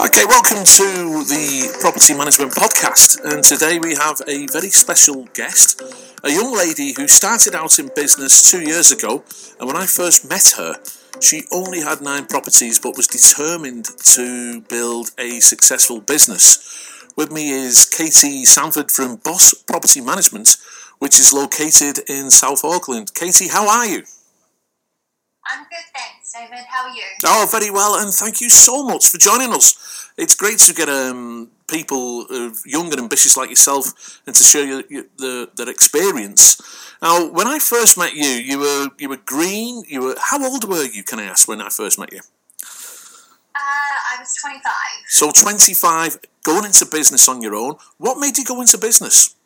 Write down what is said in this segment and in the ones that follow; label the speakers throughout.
Speaker 1: Okay, welcome to the Property Management Podcast. And today we have a very special guest, a young lady who started out in business two years ago. And when I first met her, she only had nine properties but was determined to build a successful business. With me is Katie Sanford from Boss Property Management, which is located in South Auckland. Katie, how are you?
Speaker 2: I'm good, thanks, David. How are you?
Speaker 1: Oh, very well, and thank you so much for joining us. It's great to get um, people uh, young and ambitious like yourself and to share your, your, the, their experience. Now, when I first met you, you were you were green. You were how old were you? Can I ask when I first met you?
Speaker 2: Uh, I was 25.
Speaker 1: So, twenty five, going into business on your own. What made you go into business?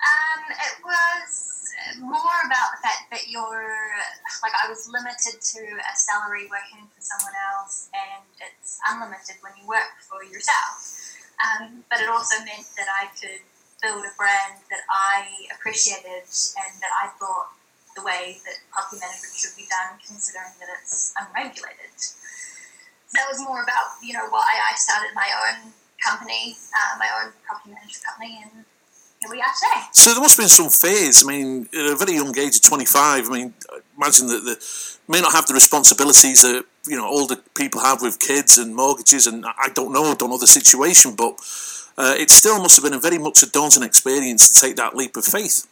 Speaker 2: Um, it was more about the fact that you're like I was limited to a salary working for someone else, and it's unlimited when you work for yourself. Um, but it also meant that I could build a brand that I appreciated and that I thought the way that property management should be done, considering that it's unregulated. That was more about you know why I started my own company, uh, my own property management company, and here we are today.
Speaker 1: So there must have been some fears. I mean, at a very young age of 25, I mean, imagine that they may not have the responsibilities that, you know, older people have with kids and mortgages and I don't know, I don't know the situation, but uh, it still must have been a very much a daunting experience to take that leap of faith.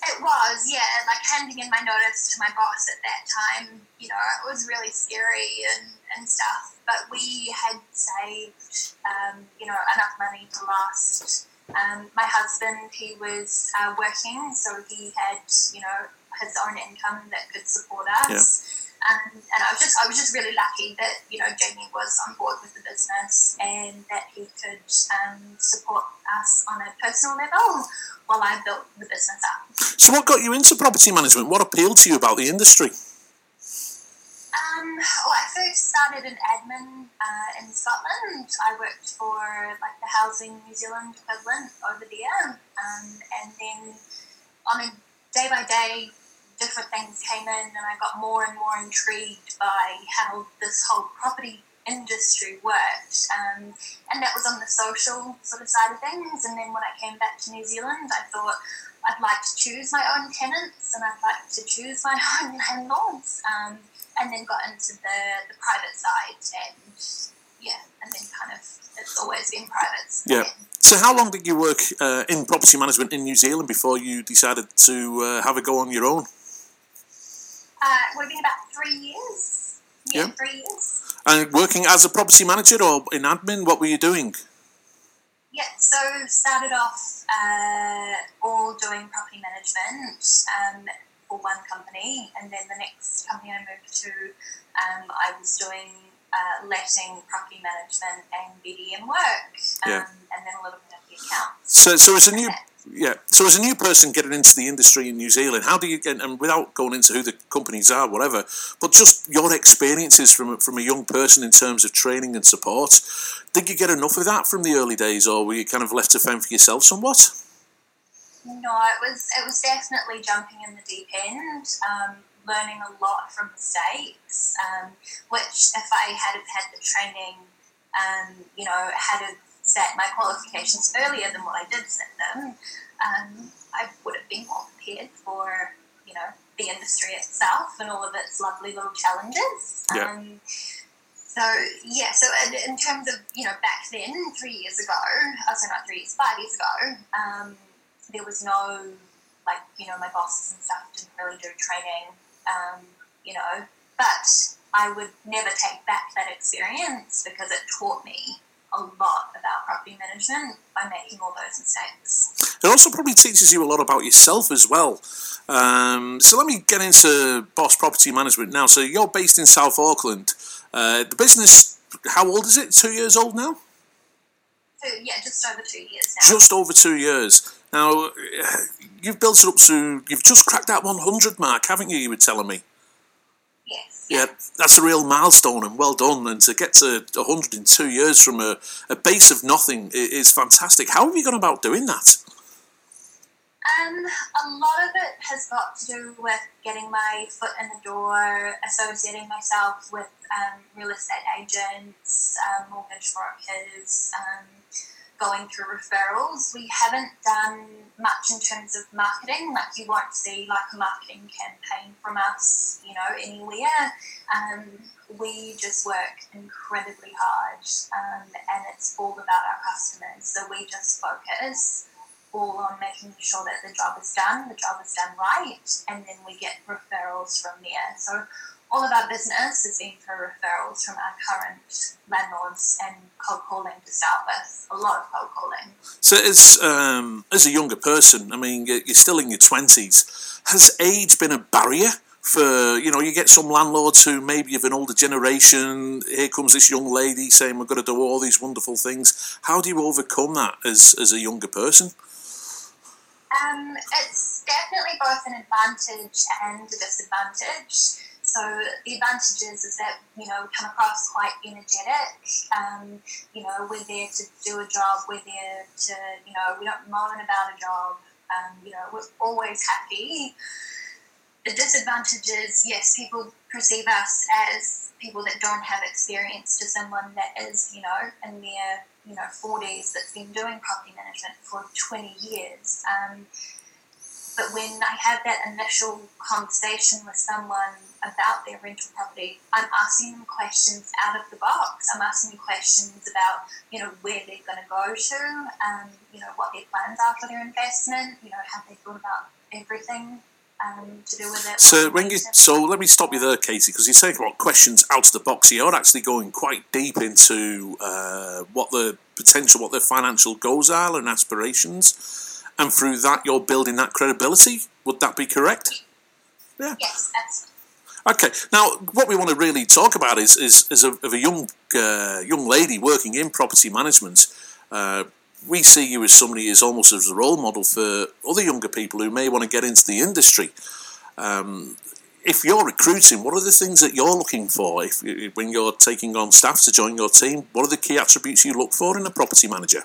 Speaker 2: It was, yeah, like handing in my notice to my boss at that time, you know, it was really scary and, and stuff. But we had saved, um, you know, enough money to last um, my husband, he was uh, working, so he had, you know, his own income that could support us.
Speaker 1: Yeah.
Speaker 2: Um, and I was just, I was just really lucky that you know Jamie was on board with the business and that he could um, support us on a personal level while I built the business up.
Speaker 1: So, what got you into property management? What appealed to you about the industry?
Speaker 2: Um, well, I first started in admin uh, in Scotland. I worked for like the Housing New Zealand equivalent over there, um, and then on a day by day, different things came in, and I got more and more intrigued by how this whole property industry worked, um, and that was on the social sort of side of things. And then when I came back to New Zealand, I thought. I'd like to choose my own tenants and I'd like to choose my own landlords. Um, and then got into the, the private side and yeah, and then kind of it's always been private.
Speaker 1: Yeah. So how long did you work uh, in property management in New Zealand before you decided to uh, have a go on your own?
Speaker 2: Uh, would have been about three years. Yeah, yeah, three years.
Speaker 1: And working as a property manager or in admin, what were you doing?
Speaker 2: Yeah, so started off uh, all doing property management. Um, for one company, and then the next company I moved to, um, I was doing uh, letting, property management, and BDM work, um, yeah. and then a little bit of the accounts.
Speaker 1: So, so as a new yeah, so as a new person getting into the industry in New Zealand, how do you get and without going into who the companies are, whatever, but just your experiences from from a young person in terms of training and support, did you get enough of that from the early days, or were you kind of left to fend for yourself somewhat?
Speaker 2: No, it was it was definitely jumping in the deep end, um, learning a lot from mistakes. Um, which, if I had had the training, um, you know, had set my qualifications earlier than what I did set them, um, I would have been more prepared for you know the industry itself and all of its lovely little challenges.
Speaker 1: Yeah.
Speaker 2: Um, so yeah, so in terms of you know back then, three years ago, oh sorry, not three years, five years ago, um, there was no like you know my bosses and stuff didn't really do training um, you know but i would never take back that experience because it taught me a lot about property management by making all those mistakes.
Speaker 1: It also probably teaches you a lot about yourself as well. Um, so let me get into Boss Property Management now. So you're based in South Auckland. Uh, the business, how old is it? Two years old now?
Speaker 2: So, yeah, just over two years now.
Speaker 1: Just over two years. Now, you've built it up to, you've just cracked that 100 mark, haven't you? You were telling me.
Speaker 2: Yes.
Speaker 1: Yeah, that's a real milestone and well done. And to get to 102 years from a, a base of nothing is fantastic. How have you gone about doing that?
Speaker 2: Um, a lot of it has got to do with getting my foot in the door, associating myself with um, real estate agents, um, mortgage brokers, um, going through referrals. We haven't done much in terms of marketing. Like you won't see like a marketing campaign from us, you know, anywhere. Um, we just work incredibly hard, um, and it's all about our customers. So we just focus all on making sure that the job is done, the job is done right, and then we get referrals from there. So all of our business is being for referrals from our current landlords and cold calling to start with. A lot of cold calling.
Speaker 1: So, as um, as a younger person, I mean, you're still in your twenties. Has age been a barrier for you know? You get some landlords who maybe of an older generation. Here comes this young lady saying we're going to do all these wonderful things. How do you overcome that as as a younger person?
Speaker 2: Um, it's definitely both an advantage and a disadvantage. So the advantages is that you know we come across quite energetic. Um, you know we're there to do a job. We're there to you know we don't moan about a job. Um, you know we're always happy. The disadvantages, yes, people perceive us as people that don't have experience to someone that is you know in their you know 40s that's been doing property management for 20 years. Um, but when I have that initial conversation with someone about their rental property, I'm asking them questions out of the box. I'm asking them questions about, you know, where they're going to go to, um, you know, what their plans are for their investment, you know, have they thought about everything um, to do with it.
Speaker 1: So when you so let me stop you there, Katie, because you're saying about questions out of the box. You're actually going quite deep into uh, what the potential, what their financial goals are and aspirations and through that you're building that credibility. Would that be correct?
Speaker 2: Yeah. Yes, absolutely.
Speaker 1: Okay. Now, what we want to really talk about is is, is a, of a young uh, young lady working in property management. Uh, we see you as somebody as almost as a role model for other younger people who may want to get into the industry. Um, if you're recruiting, what are the things that you're looking for? If when you're taking on staff to join your team, what are the key attributes you look for in a property manager?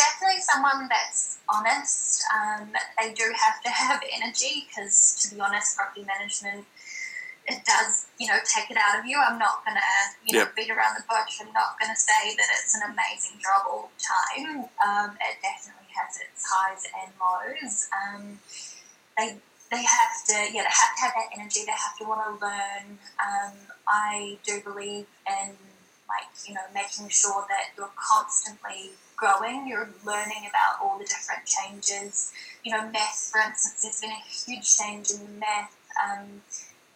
Speaker 2: definitely someone that's honest. Um, they do have to have energy because, to be honest, property management it does, you know, take it out of you. I'm not gonna, you know, yep. beat around the bush. I'm not gonna say that it's an amazing job all the time. Um, it definitely has its highs and lows. Um, they they have to, yeah, they have to have that energy. They have to want to learn. Um, I do believe in like you know making sure that you're constantly growing you're learning about all the different changes you know meth for instance there's been a huge change in meth um,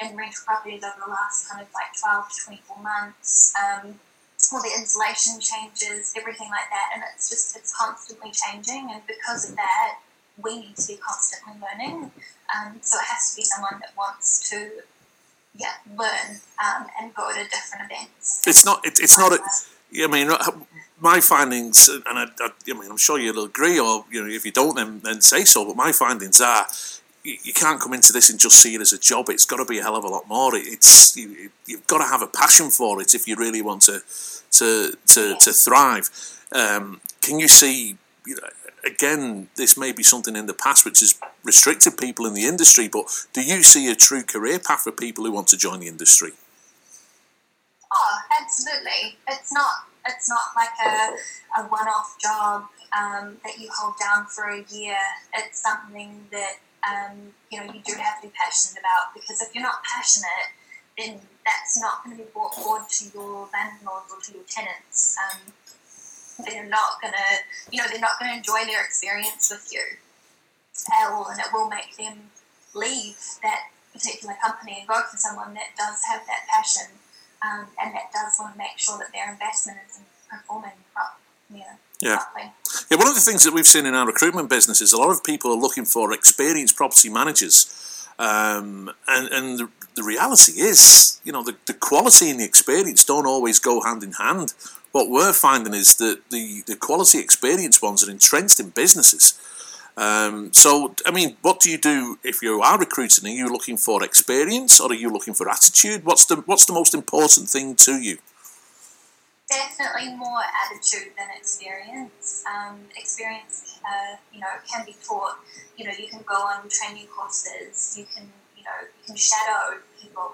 Speaker 2: in rental properties over the last kind of like 12 to 24 months um, all the insulation changes everything like that and it's just it's constantly changing and because of that we need to be constantly learning um, so it has to be someone that wants to yeah, learn um, and go to different events.
Speaker 1: It's not. It, it's not. A, I mean, uh, my findings, and I, I, I, mean, I'm sure you'll agree, or you know, if you don't, then, then say so. But my findings are, you, can't come into this and just see it as a job. It's got to be a hell of a lot more. It's you, have got to have a passion for it if you really want to to to, to thrive. Um, can you see? You know, again, this may be something in the past which has restricted people in the industry, but do you see a true career path for people who want to join the industry?
Speaker 2: Oh, absolutely. It's not. It's not like a, a one-off job um, that you hold down for a year. It's something that um, you know you do have to be passionate about because if you're not passionate, then that's not going to be brought forward to your landlords or to your tenants. Um, they're not gonna, you know, they're not gonna enjoy their experience with you at all, and it will make them leave that particular company and go for someone that does have that passion um, and that does want to make sure that their investment is performing properly. Yeah.
Speaker 1: Yeah. yeah, one of the things that we've seen in our recruitment business is a lot of people are looking for experienced property managers. Um, and and the, the, reality is, you know, the, the quality and the experience don't always go hand in hand what we're finding is that the, the quality experience ones are entrenched in businesses. Um, so, I mean, what do you do if you are recruiting? Are you looking for experience or are you looking for attitude? What's the What's the most important thing to you?
Speaker 2: Definitely more attitude than experience. Um, experience, uh, you know, can be taught. You know, you can go on training courses. You can, you know, you can shadow people.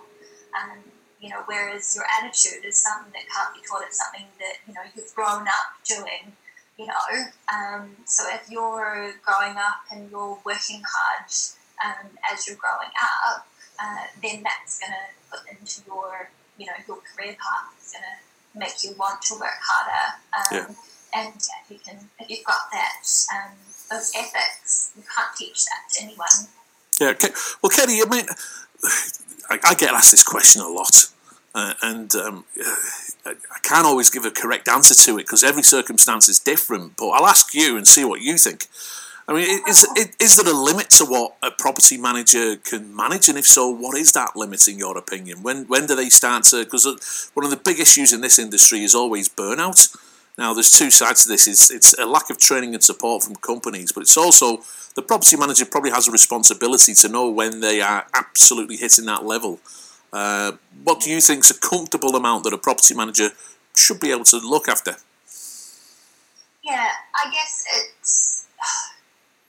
Speaker 2: Um, you know, whereas your attitude is something that can't be taught. It's something that you know you've grown up doing. You know, um, so if you're growing up and you're working hard um, as you're growing up, uh, then that's going to put into your, you know, your career path. It's going to make you want to work harder. Um, yeah. And if you can, if you've got that, um, those ethics, you can't teach that to anyone.
Speaker 1: Yeah. Okay. Well, Katie, I mean, I, I get asked this question a lot, uh, and um, I can't always give a correct answer to it because every circumstance is different. But I'll ask you and see what you think. I mean, is, is there a limit to what a property manager can manage? And if so, what is that limit in your opinion? When when do they start to? Because one of the big issues in this industry is always burnout. Now, there's two sides to this. It's, it's a lack of training and support from companies, but it's also the property manager probably has a responsibility to know when they are absolutely hitting that level. Uh, what do you think is a comfortable amount that a property manager should be able to look after?
Speaker 2: Yeah, I guess it's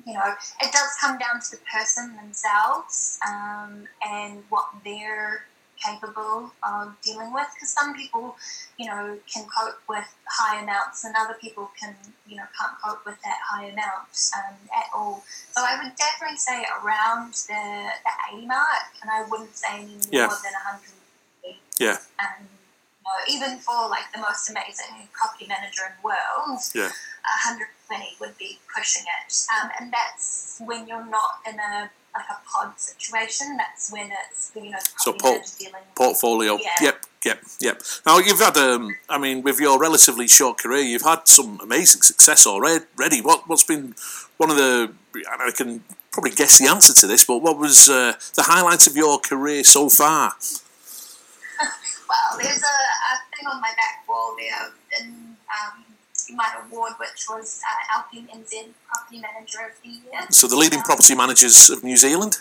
Speaker 2: you know, it does come down to the person themselves um, and what they're capable of dealing with. Because some people, you know, can cope with high amounts, and other people can, you know, can't cope with that high amount um, at all. So I would definitely say around the, the 80 mark, and I wouldn't say any more yeah. than hundred.
Speaker 1: Yeah.
Speaker 2: Um, you know, even for like the most amazing property manager in the world,
Speaker 1: yeah.
Speaker 2: 120 would be pushing it. Um, and that's when you're not in a like a pod situation. That's when it's you know
Speaker 1: so port- portfolio.
Speaker 2: Yeah.
Speaker 1: Yep, yep, yep. Now you've had um, I mean, with your relatively short career, you've had some amazing success already. What what's been one of the I can probably guess the answer to this, but what was uh, the highlight of your career so far?
Speaker 2: well, there's a, a, thing on my back wall there, and um, my award, which was uh, Alpine NZ Property Manager of the Year.
Speaker 1: So the leading um, property managers of New Zealand?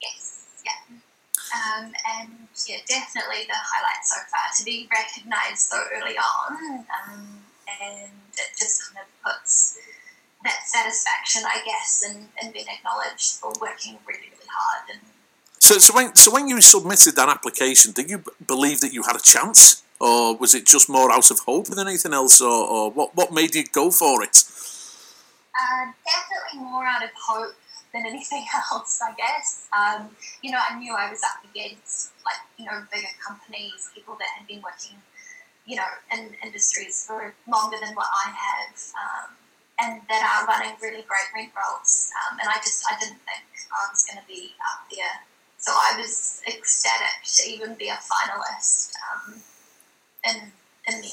Speaker 2: Yes, yeah. Um, and yeah, definitely the highlight so far to be recognised so early on, um, and it just kind of puts that satisfaction, I guess, and, and being acknowledged for working really, really hard. And
Speaker 1: so, so when so when you submitted that application, did you believe that you had a chance? or was it just more out of hope than anything else, or, or what, what made you go for it?
Speaker 2: Uh, definitely more out of hope than anything else, I guess. Um, you know, I knew I was up against like you know bigger companies, people that had been working, you know, in industries for longer than what I have, um, and that are running really great rent rolls. Um, and I just I didn't think I was going to be up there, so I was ecstatic to even be a finalist. Um, in India.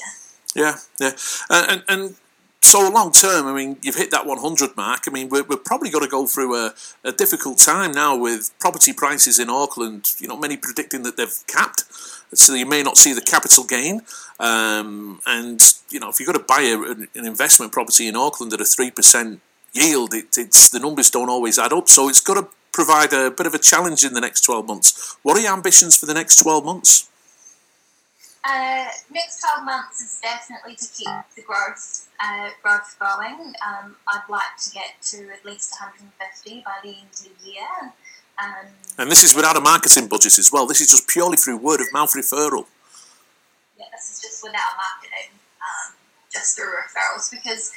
Speaker 1: Yeah, yeah, and and so long term, I mean, you've hit that 100 mark. I mean, we're, we're probably going to go through a, a, difficult time now with property prices in Auckland. You know, many predicting that they've capped, so you may not see the capital gain. Um, and you know, if you've got to buy a, an investment property in Auckland at a three percent yield, it, it's the numbers don't always add up. So it's got to provide a bit of a challenge in the next 12 months. What are your ambitions for the next 12 months?
Speaker 2: Uh, next 12 months is definitely to keep the growth uh, growth going. Um, I'd like to get to at least 150 by the end of the year. Um,
Speaker 1: and this is without a marketing budget as well. This is just purely through word of mouth referral.
Speaker 2: Yeah, this is just without marketing, um, just through referrals. Because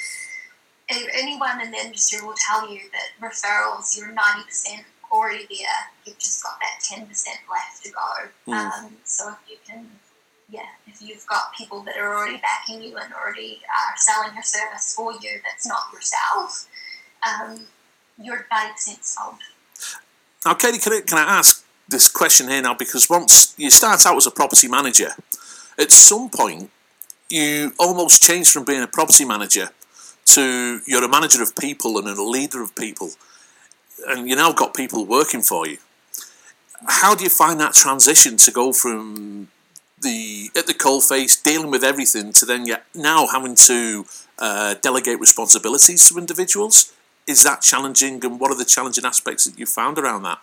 Speaker 2: anyone in the industry will tell you that referrals, you're 90% already there. You've just got that 10% left to go. Mm. so if you can yeah, if you've got people that are already backing you and already are selling your service for you that's not yourself, um, you're 90% sold.
Speaker 1: Now, Katie, can I, can I ask this question here now? Because once you start out as a property manager, at some point, you almost change from being a property manager to you're a manager of people and a leader of people, and you now got people working for you. How do you find that transition to go from the at the coalface, dealing with everything, to then yet now having to uh, delegate responsibilities to individuals. Is that challenging, and what are the challenging aspects that you found around that?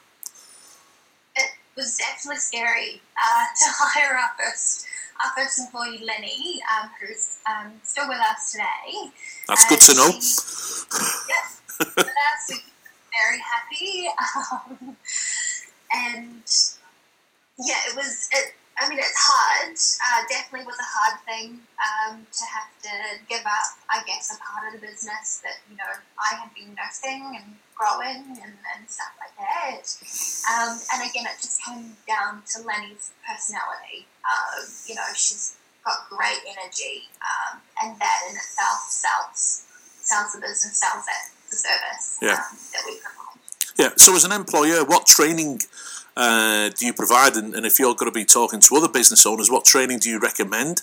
Speaker 2: It was definitely scary uh, to hire our first our first employee, Lenny, um, who's um, still with us today.
Speaker 1: That's good to know.
Speaker 2: yes, with us, very happy. Um, and yeah, it was. It, I mean, it's hard. Uh, definitely was a hard thing um, to have to give up. I guess a part of the business that you know I had been nursing and growing and, and stuff like that. Um, and again, it just came down to Lenny's personality. Uh, you know, she's got great energy, um, and that in itself sells sells the business, sells it, the service
Speaker 1: yeah.
Speaker 2: um, that we provide.
Speaker 1: Yeah. So, as an employer, what training uh, do you provide? And, and, if you're going to be talking to other business owners, what training do you recommend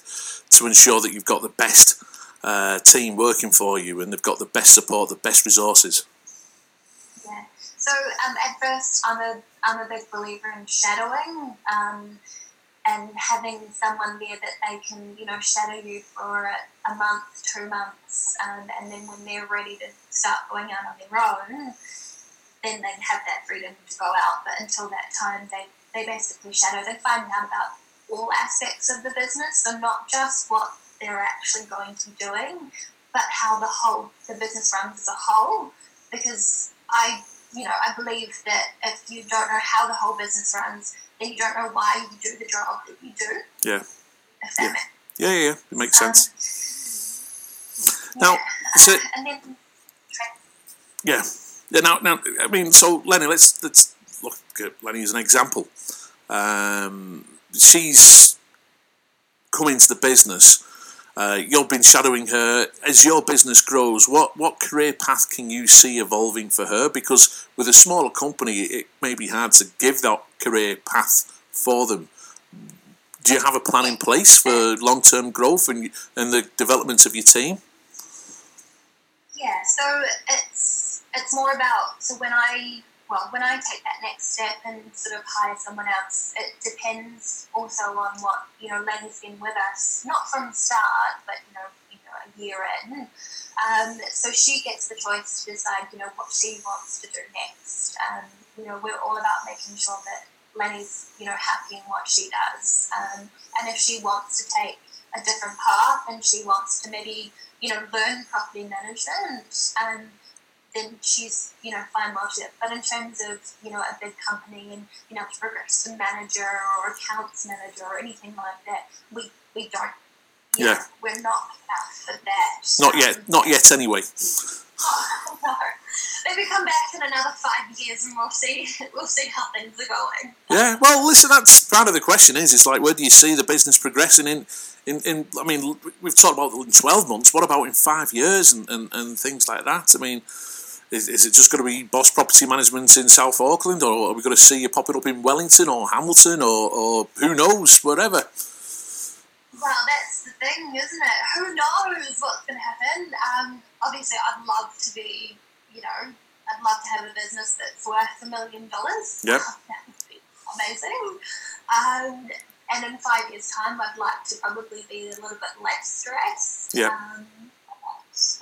Speaker 1: to ensure that you've got the best uh, team working for you and they've got the best support, the best resources?
Speaker 2: So um, at first, I'm a I'm a big believer in shadowing. Um, and having someone there that they can, you know, shadow you for a, a month, two months, um, and then when they're ready to start going out on their own, then they have that freedom to go out. But until that time, they, they basically shadow. They find out about all aspects of the business, so not just what they're actually going to be doing, but how the whole the business runs as a whole. Because I, you know, I believe that if you don't know how the whole business runs, then you don't know why you do the job that you do.
Speaker 1: Yeah.
Speaker 2: If that
Speaker 1: Yeah. Yeah, yeah, yeah. It makes
Speaker 2: Um,
Speaker 1: sense. Now,
Speaker 2: yeah.
Speaker 1: is it-
Speaker 2: and then
Speaker 1: Yeah. Yeah. Now, now, I mean, so Lenny, let's let's look at Lenny as an example. Um, she's come into the business. Uh, you've been shadowing her as your business grows. What what career path can you see evolving for her? Because with a smaller company, it may be hard to give that career path for them. Do you have a plan in place for long term growth and and the development of your team?
Speaker 2: Yeah, so it's it's more about so when I well when I take that next step and sort of hire someone else, it depends also on what you know Lenny's been with us not from start, but you know you know a year in. Um, so she gets the choice to decide you know what she wants to do next. Um, you know we're all about making sure that Lenny's you know happy in what she does, um, and if she wants to take a different path and she wants to maybe you know, learn property management, and then she's, you know, fine with it. But in terms of, you know, a big company and, you know, progress to manager or accounts manager or anything like that, we, we don't.
Speaker 1: Yeah.
Speaker 2: know, we're not enough for that.
Speaker 1: Not yet. Um, not yet. Anyway.
Speaker 2: Oh, no. Maybe come back in another five years and we'll see. We'll see how things are going.
Speaker 1: Yeah, well, listen, that's part of the question is, it's like, where do you see the business progressing in, in, in I mean, we've talked about in 12 months, what about in five years and, and, and things like that? I mean, is, is it just going to be Boss Property Management in South Auckland, or are we going to see you popping up in Wellington or Hamilton, or, or who knows, wherever?
Speaker 2: Well, that's the thing, isn't it? Who knows what's going to happen? Um, obviously, I'd love to be, you know, I'd love to have a business that's worth a million dollars.
Speaker 1: Yep.
Speaker 2: That would be amazing. Um, and in five years' time, I'd like to probably be a little bit less stressed.
Speaker 1: Yep.
Speaker 2: Um,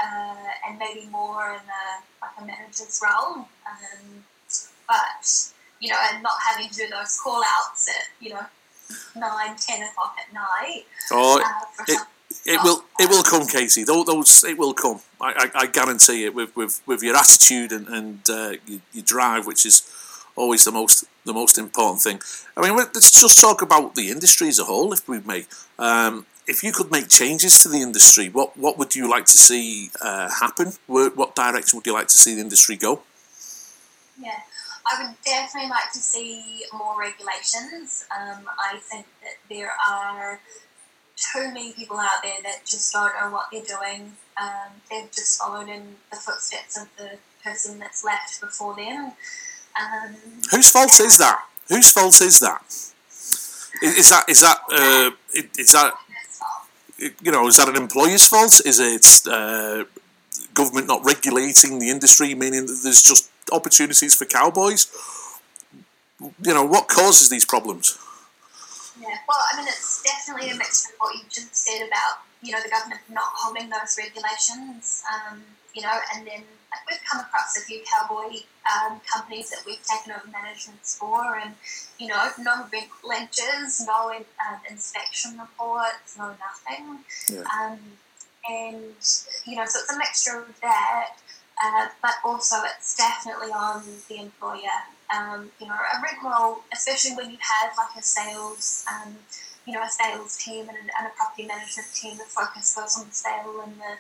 Speaker 2: uh, and maybe more in a like a manager's role. Um, but you know, and not having to do those call outs at you know nine, ten o'clock at night.
Speaker 1: Or
Speaker 2: Uh,
Speaker 1: it- It will. It will come, Casey. Those, those it will come. I, I, I guarantee it. With, with, with your attitude and, and uh, your, your drive, which is always the most the most important thing. I mean, let's just talk about the industry as a whole, if we may. Um, if you could make changes to the industry, what what would you like to see uh, happen? Where, what direction would you like to see the industry go?
Speaker 2: Yeah, I would definitely like to see more regulations. Um, I think that there are too many people out there that just don't know what they're doing. Um, they've just followed in the footsteps of the person that's left before them. Um,
Speaker 1: Whose fault is that? Whose fault is that? Is, is that is that uh, is that you know, is that an employer's fault? Is it uh, government not regulating the industry, meaning that there's just opportunities for cowboys? You know, what causes these problems?
Speaker 2: Yeah, well, I mean, it's definitely a mix of what you just said about, you know, the government not holding those regulations, um, you know, and then we've come across a few cowboy um, companies that we've taken over managements for, and you know, no rent ledgers, no um, inspection reports, no nothing.
Speaker 1: Yeah.
Speaker 2: Um, and you know, so it's a mixture of that, uh, but also it's definitely on the employer. Um, you know, a rent roll, especially when you have like a sales, um, you know, a sales team and, and a property management team, the focus goes on the sale and the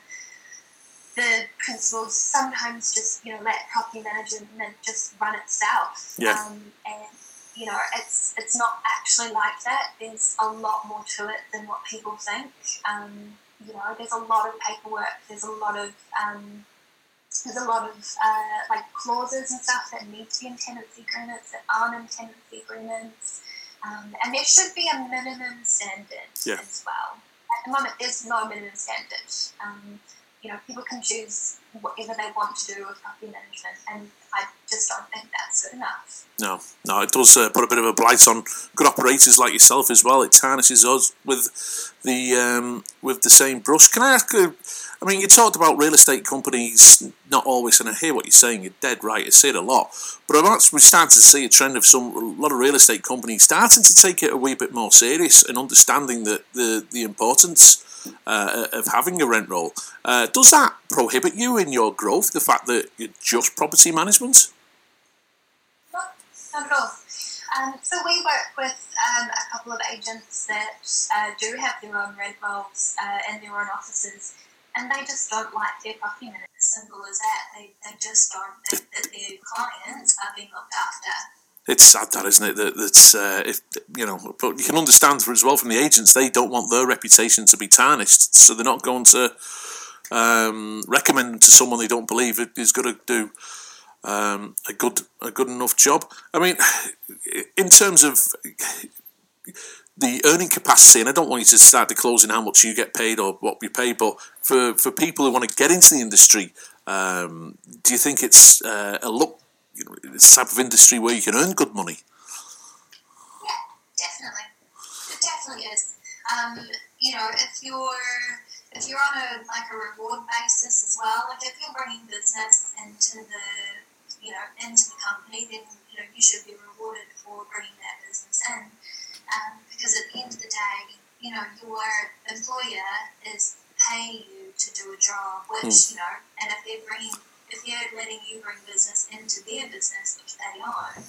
Speaker 2: the principals sometimes just you know let property management just run itself.
Speaker 1: Yeah.
Speaker 2: Um, and you know it's it's not actually like that. There's a lot more to it than what people think. Um, you know, there's a lot of paperwork. There's a lot of um, there's a lot of uh, like clauses and stuff that need to be in tenancy agreements that aren't in tenancy agreements. Um, and there should be a minimum standard
Speaker 1: Yeah.
Speaker 2: as well. At the moment, there's no minimum standard. You know, people can choose whatever they want to do with property management, and I just don't think that's good enough.
Speaker 1: No, no, it does uh, put a bit of a blight on good operators like yourself as well. It tarnishes us with the um, with the same brush. Can I ask? you I mean, you talked about real estate companies not always, and I hear what you're saying. You're dead right. I see it a lot, but I'm actually starting to see a trend of some a lot of real estate companies starting to take it a wee bit more serious and understanding that the the importance uh, of having a rent roll. Uh, does that prohibit you in your growth? The fact that you're just property management?
Speaker 2: Not, not at all. Um, so we work with um, a couple of agents that uh, do have their own rent rolls uh, and their own offices, and they just don't like their property management. Simple as that. They, they just don't think that their clients are being looked after.
Speaker 1: It's sad, that isn't it? That that's uh, if you know, but you can understand as well from the agents they don't want their reputation to be tarnished, so they're not going to um, recommend them to someone they don't believe is going to do um, a good a good enough job. I mean, in terms of the earning capacity, and I don't want you to start disclosing how much you get paid or what you pay, but for, for people who want to get into the industry, um, do you think it's uh, a look, you know, it's the type of industry where you can earn good money?
Speaker 2: Yeah, definitely. It definitely is. Um, you know, if you're if you're on a like a reward basis as well, like if you're bringing business into the you know into the company, then you know you should be rewarded for bringing that business in. Um, because at the end of the day, you know your employer is paying you to do a job, which you know, and if they're bringing if they're letting you bring business into their business, which they own,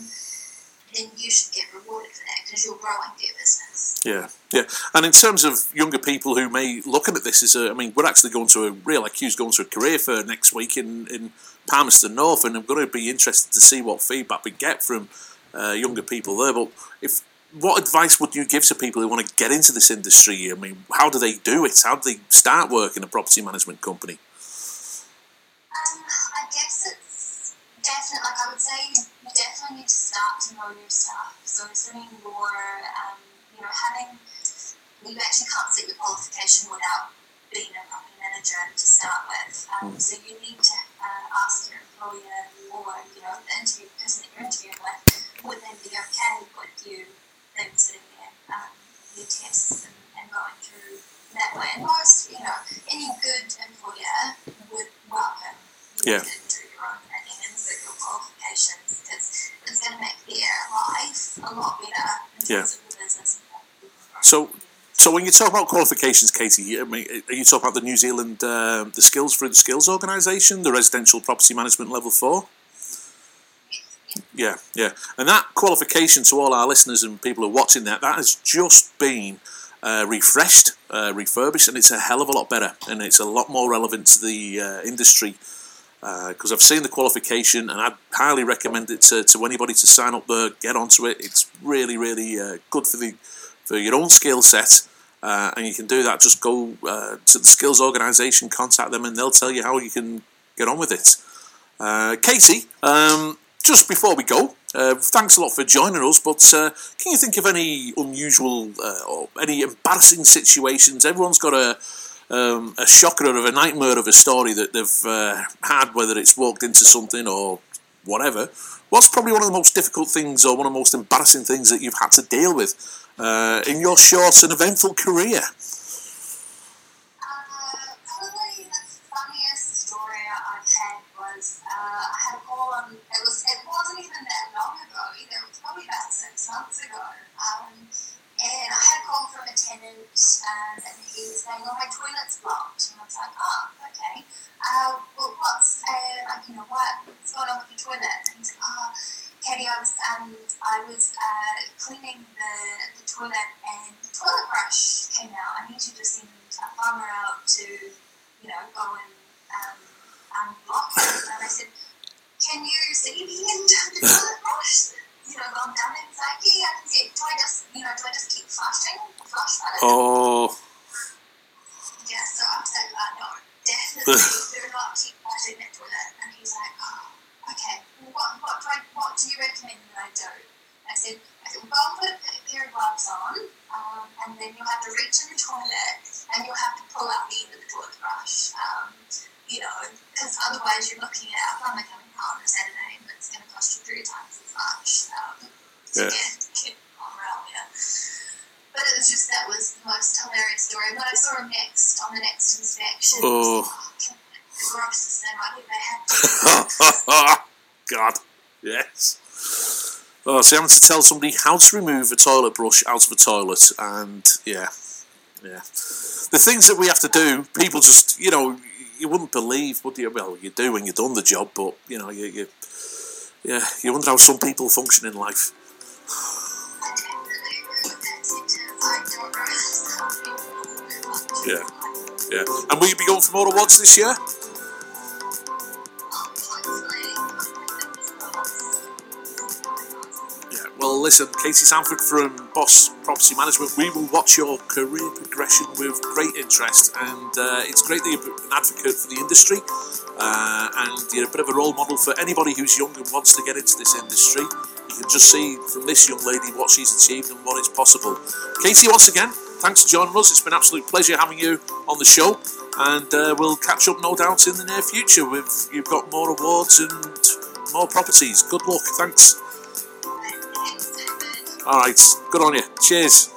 Speaker 2: then you should get rewarded for that because you're growing their business.
Speaker 1: Yeah, yeah. And in terms of younger people who may looking at this as a, I mean, we're actually going to a real IQ's going to a career fair next week in in Palmerston North, and I'm going to be interested to see what feedback we get from uh, younger people there. But if what advice would you give to people who want to get into this industry? I mean, how do they do it? How do they start work in a property management company?
Speaker 2: Definitely like I would say you definitely need to start to know your stuff. So sitting your, um, you know, having you actually can't set your qualification without being a property manager to start with. Um, so you need to uh, ask your employer or you know the interview person that you're interviewing with would they be okay with you them sitting there um, your tests and, and going through that way. And most, you know, any good employer would welcome
Speaker 1: Yeah
Speaker 2: do your own training and set qualifications because it's going to make their life a lot better
Speaker 1: Yeah.
Speaker 2: of the business.
Speaker 1: So, so when you talk about qualifications, Katie, I mean, are you talking about the New Zealand, uh, the Skills for the Skills organisation, the Residential Property Management Level Four? Yeah, yeah, and that qualification to all our listeners and people who are watching that that has just been uh, refreshed, uh, refurbished, and it's a hell of a lot better, and it's a lot more relevant to the uh, industry because I've seen the qualification, and I'd highly recommend it to, to anybody to sign up there, get onto it. It's really, really uh, good for the for your own skill set, uh, and you can do that. Just go uh, to the skills organisation, contact them, and they'll tell you how you can get on with it. Uh, Katie, um, just before we go, uh, thanks a lot for joining us. But uh, can you think of any unusual uh, or any embarrassing situations? Everyone's got a um, a shocker of a nightmare of a story that they've uh, had, whether it's walked into something or whatever. What's probably one of the most difficult things or one of the most embarrassing things that you've had to deal with uh, in your short and eventful career?
Speaker 2: Saying, "Oh, my toilet's blocked," and I was like, "Oh, okay. Uh, well, what's uh, you know, what, what's going on with your toilet?" And he's like, "Oh, Katie, I was um, I was uh, cleaning the, the toilet and the toilet brush came out. I need you to send a plumber out to, you know, go and um, unblock it." And I said, "Can you see the end of the toilet brush?" You know, gone down and he's like, yeah, I can see. Do I just, you know, do I just keep flushing? Flush?
Speaker 1: Oh,
Speaker 2: Yeah, so I was like, uh, no, definitely do not keep flushing that toilet. And he's like, oh, okay. Well, what, what, do I, what do you recommend that I do? I said, I said, well, go and put a pair of gloves on, um, and then you'll have to reach in the toilet, and you'll have to pull out the end of the toilet brush. Um, you know, because otherwise you're looking at a plumber coming out on a Saturday, and it's going to cost you three times as much um, to
Speaker 1: Yeah.
Speaker 2: get, get the plumber out there. But it was just that was the most hilarious story. When I saw him next on the next inspection,
Speaker 1: Oh.
Speaker 2: it was like, the grossest thing I've ever had.
Speaker 1: God, yes. So having to tell somebody how to remove a toilet brush out of a toilet, and yeah, yeah. The things that we have to do, people just, you know, you wouldn't believe, would you? Well, you do when you've done the job, but you know, you, you yeah, you wonder how some people function in life. Yeah, yeah. And will you be going for more awards this year? Listen, Katie Sanford from Boss Property Management, we will watch your career progression with great interest, and uh, it's great that you're an advocate for the industry, uh, and you're a bit of a role model for anybody who's young and wants to get into this industry. You can just see from this young lady what she's achieved and what is possible. Katie, once again, thanks for joining us. It's been an absolute pleasure having you on the show, and uh, we'll catch up, no doubt, in the near future. With you've got more awards and more properties. Good luck. Thanks. All right. Good on you. Cheers.